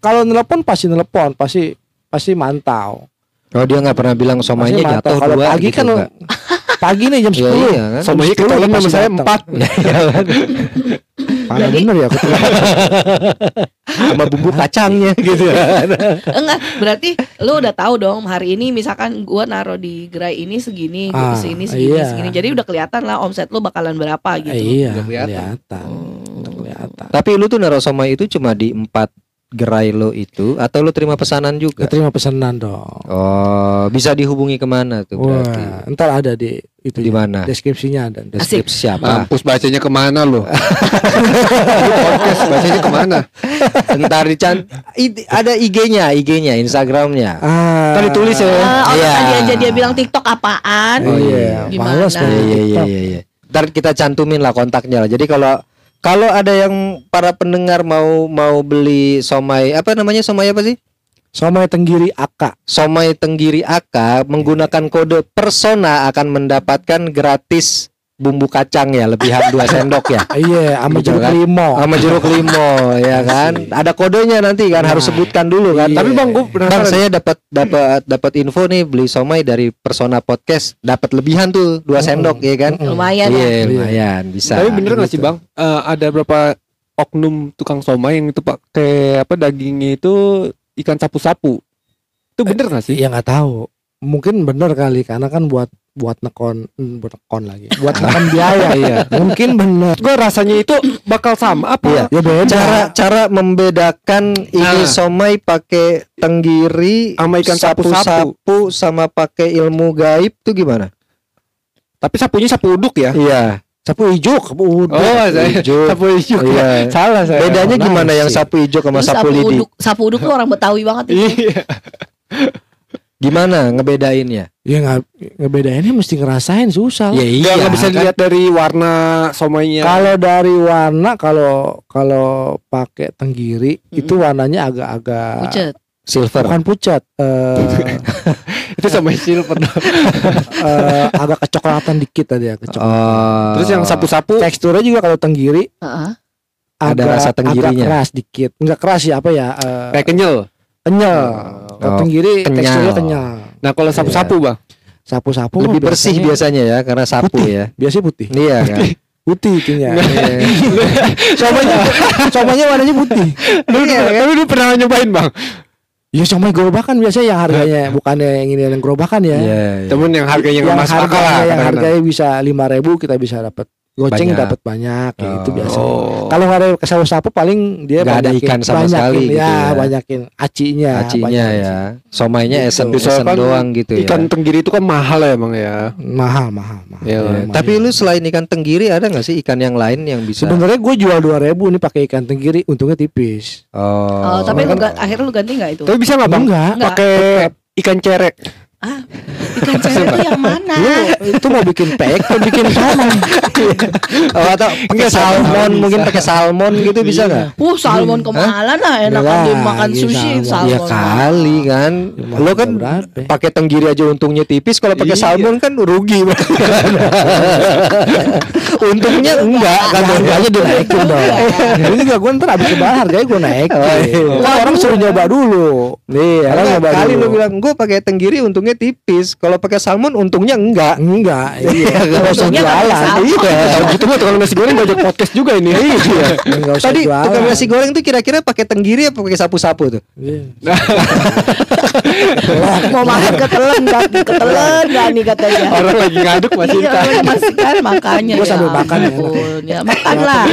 kalau nelpon pasti nelpon, pasti pasti mantau. Oh dia nggak pernah bilang mantau. jatuh Kalau dua pagi gitu, kan pagi nih jam Iya, 10. iya kan. Somainya Jam 10 kecolongan sama saya empat. Parah Jadi- bener ya aku tuh. sama bumbu kacangnya gitu. Enggak, berarti lu udah tahu dong hari ini misalkan gua naruh di gerai ini segini, gua Ah, ke sini segini, iya. segini. Jadi udah kelihatan lah omset lu bakalan berapa gitu. Iya, Udah kelihatan. kelihatan. Udah kelihatan. Tapi lu tuh naruh somai itu cuma di empat gerai lo itu atau lu terima pesanan juga? Keterima pesanan dong. Oh bisa dihubungi ke mana tuh berarti? Wah, ntar ada di itu Di mana? Deskripsinya ada. Asik. Deskripsi siapa? Mampus bacanya ke mana lo? Podcast bacanya ke mana? Ntar dican I- ada IG-nya, IG-nya, Instagramnya. Ah, Kan ditulis ya. Ah, orang Iya. tadi aja dia bilang TikTok apaan? Oh iya, Gimana? males Iya banget. iya iya iya. iya. Ntar kita cantumin lah kontaknya lah. Jadi kalau kalau ada yang para pendengar mau mau beli somai apa namanya somai apa sih? Somai Tenggiri AK. Somai Tenggiri AK menggunakan kode persona akan mendapatkan gratis bumbu kacang ya lebihan 2 sendok ya. Iya, sama Gitu jeruk kan. limau. Sama jeruk limo ya kan. Ada kodenya nanti kan harus Nah, sebutkan dulu kan. iya. Tapi Bang gue penasaran. Bang saya dapat dapat dapat info nih beli somai dari persona podcast dapat lebihan tuh 2 sendok ya kan. Lumayan ya. Iya, lumayan bisa. Tapi bener nggak sih Gitu. bang? Eh, ada berapa oknum tukang somai yang itu pakai apa dagingnya itu ikan sapu-sapu? Itu bener nggak sih? Iya nggak tahu. Mungkin bener kali karena kan buat buat nekon hmm, buat nekon lagi. Buat nekon biaya. Iya. Mungkin bener. Gue rasanya itu bakal sama apa? Iya. Ya beda. cara cara membedakan ini Nah. somai pakai tenggiri Sama ikan sapu-sapu. sapu sama pakai ilmu gaib tuh gimana? Tapi sapunya sapu uduk ya? Iya. sapu hijau, sapu uduk. Oh, saya sapu hijau. Iya. Salah saya. Bedanya Mana gimana yang sih? sapu hijau sama Lu sapu sapu lidi? uduk, sapu uduk tuh orang Betawi banget itu. Iya. Gimana ngebedainnya? Ya nggak ngebedainnya mesti ngerasain susah. lah. Ya Nggak, nggak bisa kan? dilihat dari warna somainya. Kalau dari warna kalau kalau pakai tenggiri itu warnanya agak-agak silver. bukan pucat, eh, itu somai silver. eh, agak kecoklatan dikit tadi ya kecoklatan. Oh. Terus yang sapu-sapu Teksturnya juga kalau tenggiri Heeh. Ada agak, rasa agak tenggirinya. keras dikit. Enggak keras ya apa ya? eh, kayak kenyal. kenyal. Kalau Oh, tenggiri kenyal. teksturnya kenyal. Nah kalau sapu-sapu bang, Sapu-sapu lebih mah bersih biasanya biasanya ya karena sapu putih. ya. Biasanya putih. Iya kan. Putih itunya. Iya. somanya somanya warnanya putih. Lu, tapi lu pernah nyobain bang? Ya somai gerobakan biasanya yang harganya bukannya yang ini yang gerobakan ya. Iya, iya. Temen yang harganya yang masuk akal harganya, yang harganya bisa lima ribu kita bisa dapat goceng Banyak. dapat banyak gitu Oh. biasa. Oh. Kalau nggak ada saus sapu paling dia Nggak ada banyakin- ikan sama banyakin, sekali gitu ya, ya. banyakin acinya. Acinya banyakin. ya. Somainya Gitu. esen esen kan doang gitu ya. Ikan tenggiri itu kan mahal ya emang ya. Mahal, mahal, mahal. Iya, Lumayan. Tapi lu selain ikan tenggiri ada nggak sih ikan yang lain yang bisa? sebenarnya gue jual dua ribu nih pakai ikan tenggiri, untungnya tipis. Oh, Oh, tapi lu kan- akhirnya lu ganti nggak itu? Tapi bisa nggak bang? Enggak. Pakai ikan cerek. Ah, ikan cere itu yang mana? Lu itu mau bikin pek atau bikin somai? oh, atau pakai salmon mungkin pakai salmon gitu bisa nggak? Uh, salmon kemahalan lah enakan Udah dia makan lagi sushi salmon. salmon. Ya kali kan. Lo kan pakai tenggiri aja untungnya tipis kalau pakai Iya. salmon kan rugi. untungnya enggak kan harganya dinaikin dong. Ini juga gue ntar abis lebaran harganya gue naikin. Oh, iya. Kan orang suruh nyoba dulu. Nih, karena nyoba kali lu bilang gue pakai tenggiri untungnya tipis. Kalau pakai salmon untungnya enggak. Enggak, iya. Kalau usah Untungnya nggak jualan. Iya. Kalau gitu mah tukang nasi goreng ngajak podcast juga ini. Iya. Enggak usah Tadi jualan. tukang nasi goreng tuh kira-kira pakai tenggiri apa pakai sapu-sapu tuh? Iya. Mau makan ketelan nggak ketelan nggak nih katanya. Orang lagi ngaduk masih Iya, masih kan makanya. Gua sambil makan ya. Ya makan lah.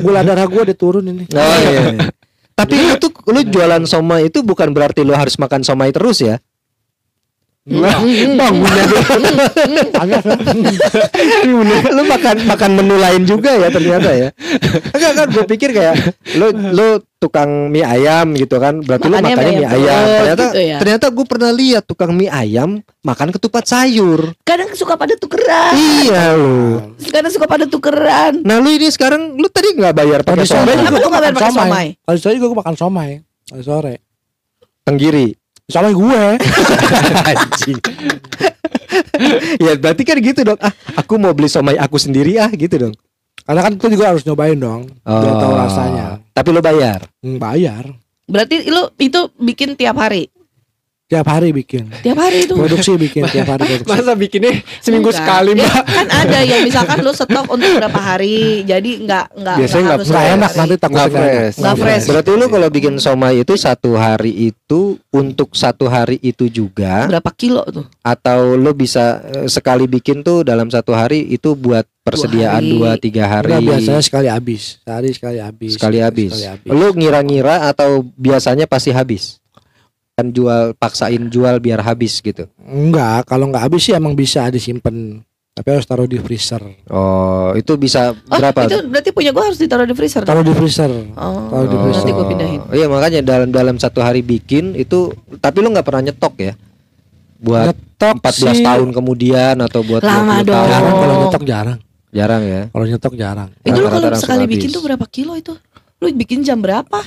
Gula darah gue udah turun ini. Oh iya. Tapi itu lu jualan somai itu bukan berarti lu harus makan somai terus ya? Bangunnya lu makan makan menu lain juga ya ternyata ya. Enggak kan gue pikir kayak lu lu tukang mie ayam gitu kan. Berarti lu Makannya makannya mie mie ayam Ternyata gitu ya. ternyata gue pernah lihat tukang mie ayam makan ketupat sayur. Kadang suka pada tukeran. Iya lu. Kadang suka pada tukeran. Nah lu ini sekarang lu tadi nggak bayar pakai somai Kenapa lu nggak makan pakai somai? Tadi sore juga gue makan somai. Tadi sore. tenggiri. Somai gue. Anjing. ya berarti kan gitu dong. Ah, aku mau beli somai aku sendiri ah gitu dong. Karena kan itu juga harus nyobain dong. Biar tahu Oh. rasanya. Tapi lo bayar. Hmm, bayar. Berarti lu itu bikin tiap hari. Tiap hari bikin. Tiap hari itu. Produksi bikin tiap hari produksi. Masa bikinnya seminggu Enggak. sekali Ya, mbak? kan ada yang misalkan lu stok untuk berapa hari. Jadi nggak nggak Biasanya nggak harus Nggak tiap enak hari. nanti takutnya Nggak fresh. Nggak fresh. Berarti lu kalau bikin somai itu satu hari itu untuk satu hari itu juga Berapa kilo tuh? atau lo bisa eh, sekali bikin tuh dalam satu hari itu buat persediaan hari. dua tiga hari Enggak, biasanya sekali habis. Sehari sekali habis. sekali habis. Sekali habis. Lu ngira-ngira atau biasanya pasti habis? Kan jual paksain jual biar habis gitu. Enggak, kalau enggak habis sih emang bisa disimpan. Tapi harus taruh di freezer. Oh, itu bisa Oh, berapa? itu berarti punya gua harus ditaruh di freezer. Taruh di freezer. Oh, taruh di nanti freezer. gua pindahin. Iya makanya dalam dalam satu hari bikin itu tapi lu nggak pernah nyetok ya? Buat Nyetok 14 sih tahun kemudian atau buat Lama 20 dong. tahun. Jarang kalau Oh. nyetok jarang. Jarang ya. Kalau nyetok jarang. Itu lu kalau sekali habis. bikin tuh berapa kilo itu? Lu bikin jam berapa?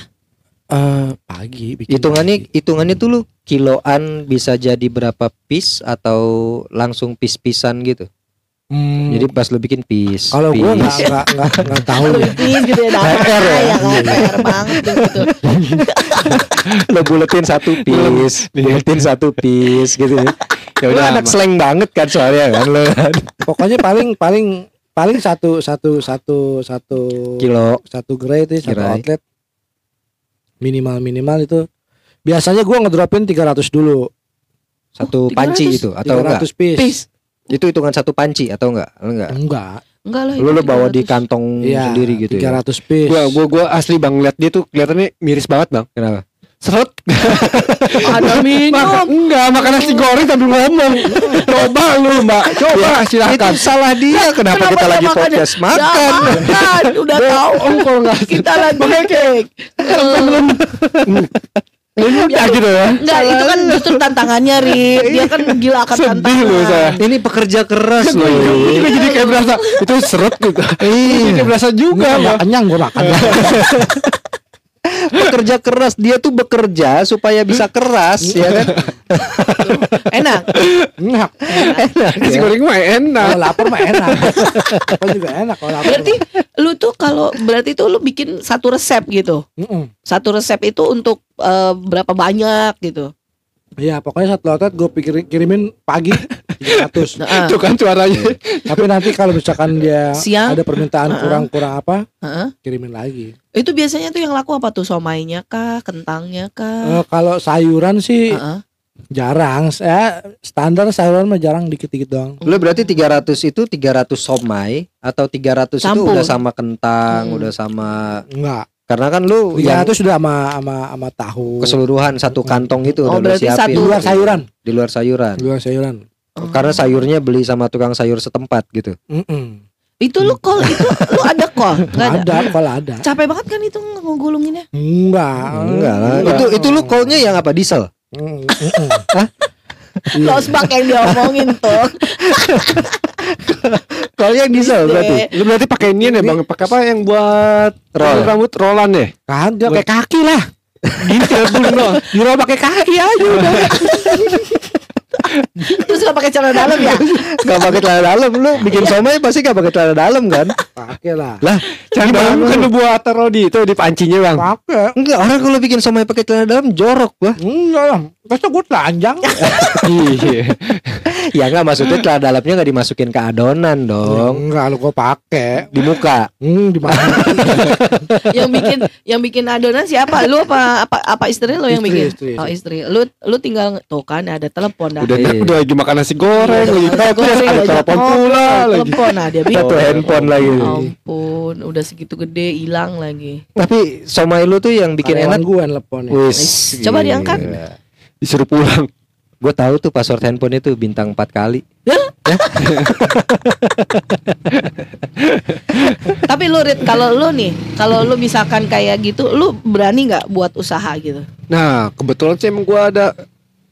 Eh pagi bikin. Hitungannya pagi. hitungannya tuh lu kiloan bisa jadi berapa piece atau langsung piece-pisan gitu. Hmm, Jadi pas lu bikin piece. kalau gue nggak nggak nggak tahu ya. Gitu ya, PR ya? ya kan, PR banget gitu. lo buletin satu piece, buletin satu piece gitu. Ya udah anak slang banget kan soalnya kan lo kan. Pokoknya paling paling paling satu satu satu satu kilo. satu gerai itu satu outlet minimal minimal itu biasanya gua ngedropin 300 dulu Satu 300? panci itu atau enggak? 300 piece, Piece. Itu hitungan satu panci atau enggak? Enggak. enggak Enggak lah. Lu lo bawa di 300. kantong iya sendiri gitu ya. 300 piece Gua, gua, gua asli bang lihat dia tuh kelihatannya miris banget bang. Kenapa? Seret. Ada minum. Maka, enggak makan nasi goreng sambil ngomong. Coba lu mbak, coba silakan. Itu salah dia. Kenapa, kita dia lagi makannya? podcast Ya, makan? makan. Udah tahu. kalau nggak Kita lagi cake. ya gitu ya. Enggak, itu kan justru tantangannya, Rik. Dia kan gila akan Sedih tantangan. loh saya. Ini pekerja keras loh. Ini juga jadi kayak berasa itu seret gitu. Iya. Kayak berasa juga Enggak, kenyang gua makan pekerja keras dia tuh bekerja supaya bisa keras ya kan. Enak. enak Nasi goreng mah kalau enak. lapar mah enak Lapar juga enak kalau lapar Berarti lu tuh kalau berarti tuh lu bikin satu resep gitu. Mm-mm. Satu resep itu untuk eh, berapa banyak gitu. Iya pokoknya satu outlet gue pikirin kirimin pagi 300. Nah, Itu kan suaranya. Tapi nanti kalau misalkan dia Siang? ada permintaan kurang-kurang apa, heeh. kirimin lagi. Itu biasanya tuh yang laku apa tuh somainya kah, kentangnya kah? Eh, kalau sayuran sih Heeh. jarang. Saya standar sayuran mah jarang dikit-dikit doang. Lu berarti 300 itu 300 somai atau 300 itu Campur. udah sama kentang, Hmm. udah sama Enggak. karena kan lu yang 300 sudah sama sama sama tahu. keseluruhan satu kantong itu Oh, udah lu berarti siapin. satu- Di luar sayuran. di luar sayuran. Di luar sayuran. Oh. Karena sayurnya beli sama tukang sayur setempat gitu. Mm-mm. Itu lu call itu lu ada call? Enggak ada. Ada, kalau ada. Capek banget kan itu ngegulunginnya. Enggak. Enggak lah. Enggak. Itu itu lu call-nya yang apa? Diesel. Mm, mm-mm. Iya. Losbak yang diomongin tuh. Call-nya yang diesel Gede. berarti. Lu berarti pakai ini ya bang? Pakai apa yang buat Roll. rambut rolan ya? Kagak pakai kaki lah. Gitu ya bun. Dirol pakai kaki aja udah. Terus gak pakai celana dalam ya? Gak pakai celana dalam lu bikin somai pasti gak pakai celana dalam kan? Pakai lah. Jangan bang, kan lu buat taruh di itu di pancinya bang. Pakai. Enggak, orang kalau bikin somai pakai celana dalam jorok gua. Enggak lah. Masa gue telanjang. Iya. Ya enggak maksudnya celana dalamnya enggak dimasukin ke adonan dong. Enggak lu gue pakai. Di muka. Hmm, di mana? yang bikin yang bikin adonan siapa? Lu apa apa apa istri lo yang Istri, bikin? istri, Oh istri. Lu lu tinggal tuh kan ada telepon dah. Udah Iya. udah lagi makan nasi goreng, Iya, lagi goreng, ada telepon pula lagi. Telepon nah dia bikin. Satu handphone lagi. Ampun, udah segitu gede hilang lagi. Tapi somai lu tuh yang bikin enak. gue nelponnya. Coba diangkat. Disuruh pulang. Gue tahu tuh password handphone itu bintang 4 kali. Tapi lu Rit, kalau lu nih, kalau lu misalkan kayak gitu, lu berani nggak buat usaha gitu? Nah, kebetulan sih emang gua ada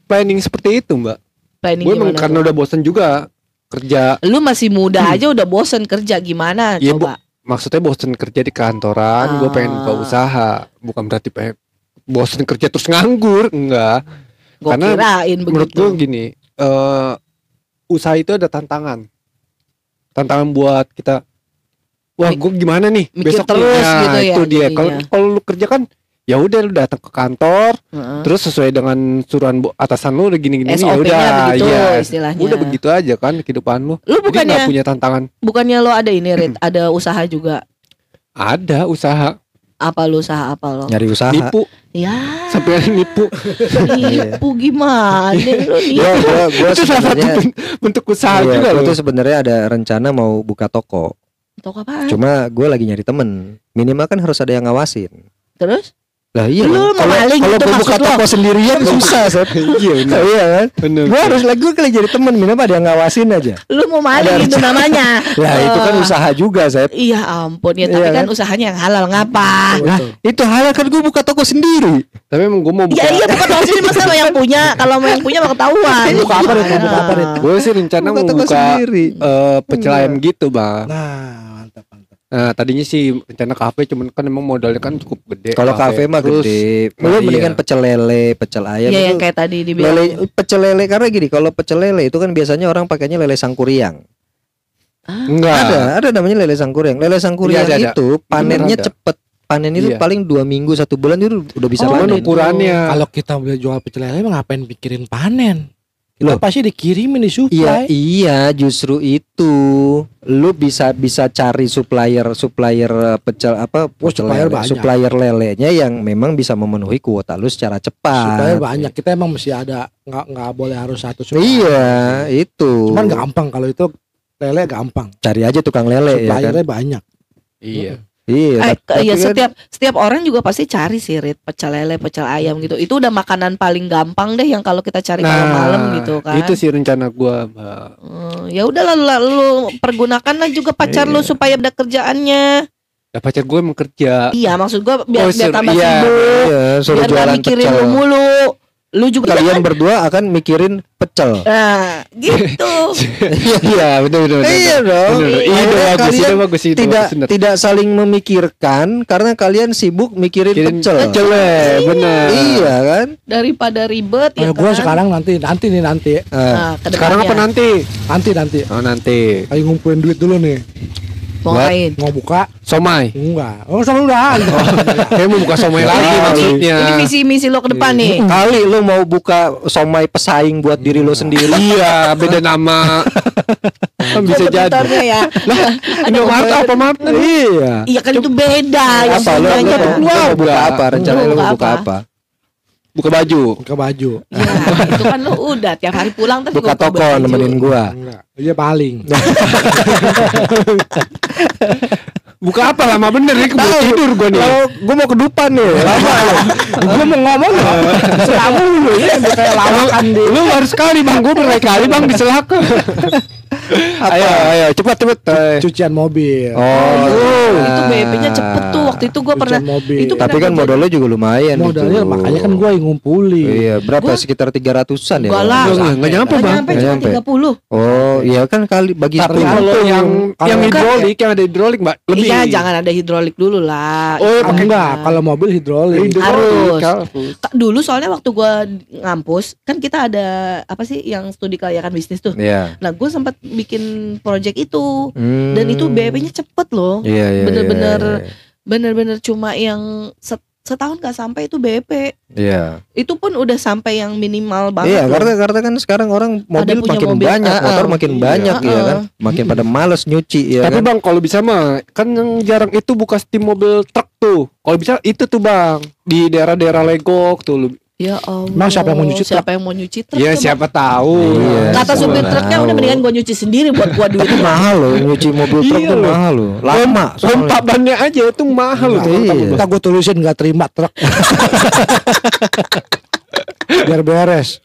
planning seperti itu, Mbak. Planning Gue emang gimana? karena tuh? udah bosan juga kerja. Lu masih muda aja udah bosen kerja gimana Bu. coba? Maksudnya bosan kerja di kantoran, gue pengen buka Ah. usaha. Bukan berarti pengen bosan kerja terus nganggur, enggak. Gua Karena kirain Menurut begitu. gue gini, eh usaha itu ada tantangan. Tantangan buat kita Wah, gue gimana nih mikir besok terus nih? Gitu ya itu dia. Kalau kalau lu kerja kan ya udah lu datang ke kantor, Heeh. terus sesuai dengan suruhan bu- atasan lu udah gini-gini ya udah begitu iya. istilahnya. Udah begitu aja kan kehidupan lu. Lu Jadi bukannya nggak punya tantangan. bukannya lo ada ini Rit, ada usaha juga. Ada usaha Apa lu usaha apa lo? Nyari usaha. nipu Ya, sampai nipu. nipu gimana lu nipu? Gua gua gua itu salah satu bentuk usaha iya, juga tuh sebenarnya ada rencana mau buka toko. Toko apaan? Cuma gue lagi nyari temen. Minimal kan harus ada yang ngawasin. Terus? Lah iya. Lu kan? mau Kalau maling kalau gitu gua maksud buka lo? toko sendirian susah, Seth. Iya benar. Iya kan? Benar. Gue harus lagi gue lagi jadi temen minimal ada yang ngawasin aja. Lu mau maling Ada itu namanya. Lah itu kan usaha juga, Seth. Iya ampun ya, tapi Iya kan kan? usahanya yang halal ngapa? Lah itu halal kan gue buka toko sendiri. Tapi emang gue mau buka. Iya iya bukan toko sendiri masa lo yang punya, kalau mau yang punya mah ketahuan. Buka apa, Rit? Buka apa, Rit? Gue sih rencana Buka mau toko buka sendiri. eh, pecel ayam gitu bang. Nah, mantap. Nah tadinya sih rencana kafe cuman kan emang modalnya kan cukup gede. Kalau kafe mah Terus, gede. nah, Lu iya. mendingan pecel lele, pecel ayam Iya yang kayak tadi dibilang. lele pecel lele karena gini kalau pecel lele itu kan biasanya orang pakainya lele sangkuriang. Enggak. Ada, ada namanya lele sangkuriang. Lele sangkuriang Iya, ada, ada. itu panennya ada. cepet. Panen itu Iya. paling dua minggu satu bulan itu udah bisa Oh, panen. ukurannya. Kalau kita beli jual pecel lele ngapain pikirin panen? Loh. pasti dikirimin di Iya, supply. iya, justru itu. Lu bisa bisa cari supplier supplier eh, pecel apa? pecel supplier lele, banyak. supplier lelenya yang memang bisa memenuhi kuota lu secara cepat. Supplier banyak. Kita emang mesti ada nggak nggak boleh harus satu supplier. Iya, itu. Cuman gampang kalau itu lele gampang. Cari aja tukang lele ya kan. Suppliernya banyak. Iya. Iya, Eh, iya kan- setiap setiap orang juga pasti cari sih Rit, pecel lele, pecel ayam gitu. Itu udah makanan paling gampang deh yang kalau kita cari kalau malam gitu kan. Nah, Itu sih rencana gua, Mbak. Hmm, ya udah lalu lalu pergunakanlah juga pacar lu Iya. supaya ada kerjaannya. Ya pacar gue emang kerja. Iya, maksud gua biar Oh, biar tambah iya. sibuk, Iya, biar gak jualan mikirin pecel. lu mulu. Lu juga Kalian berdua akan mikirin pecel. Nah, gitu. Iya, betul betul. betul. Iya dong. Ide Akhirnya bagus, ide kalian bagus, ide tidak bagus, bener. tidak saling memikirkan karena kalian sibuk mikirin Mikirin pecel. pecel, eh, bener. Iya kan? Daripada ribet ya Kalau gua kan. sekarang nanti nanti nih nanti Nah, Nah, Sekarang apa nanti? nanti nanti. Oh nanti. Ayo ngumpulin duit dulu nih. Mau Buat- ngapain? Mau buka? Somai. Enggak. Oh sama udah. Kayak mau buka somai lagi maksudnya. Ini misi-misi lo ke depan nih. Kali lu mau buka somai pesaing buat diri lu sendiri. Iya, beda nama. kan bisa jadi. ya. Indomaret apa Mart? iya. Iya kan itu beda. Apa tuh- mau buka apa? Rencana buka mau buka apa? Buka baju. Buka baju. Ya, itu kan lo udah tiap hari pulang terus Buka gua toko baju. nemenin gua. Enggak. Iya paling. Buka apa lama bener nih keburu tidur gua nih. Kalau gua mau ke depan nih. Lama lu. Gue mau ngomong loh. Selamu dulu ya kayak lawakan di. Lu harus kali bang, gua berkali-kali bang ayo, ayo, cepat cepat. Eh, Cucian mobil. Oh, Itu BP-nya cepet tuh waktu itu gue pernah mobil. itu Tapi kan modalnya juga lumayan Modalnya itu. makanya kan gue yang ngumpulin. Iya, berapa? Gua- Sekitar 300-an ya. Enggak kalau lah. nggak nyampe Nggak bang. nyampe cuma nyampe. 30 Oh, iya kan kali bagi Tapi sepuluh. Kalau yang yang enggak- hidrolik, yang ada hidrolik mbak, lebih. Iya jangan ada hidrolik dulu lah Oh, pakai- Enggak, kalau mobil hidrolik. Harus. Dulu soalnya waktu gue ngampus Kan kita ada Apa sih Yang studi kelayakan bisnis tuh Iya. Nah gue sempat bikin project itu Hmm. Dan itu BP-nya cepet loh Iya, iya. bener-bener iya, iya. Bener-bener cuma yang set- Setahun gak sampai itu BP Iya. Itu pun udah sampai yang minimal banget Iya, karena karena kan sekarang orang mobil punya makin mobil. banyak, Ah, motor makin Iya. banyak ya Ah, kan. Makin pada males nyuci ya Tapi kan. bang, kalau bisa mah, kan yang jarang itu buka steam mobil truk tuh. Kalau bisa itu tuh bang, di daerah-daerah Legok tuh. Ya Allah Emang siapa yang mau nyuci truk? Siapa yang mau nyuci truk Ya siapa tahu. Iya. Kata supir truknya udah mendingan gue nyuci sendiri buat gua duit Itu mahal loh, nyuci mobil truk Iya tuh loh. mahal loh. Lama soalnya. Rompak bannya aja itu mahal loh. Iya. Iya. Kita gue tulisin nggak terima truk. Biar beres.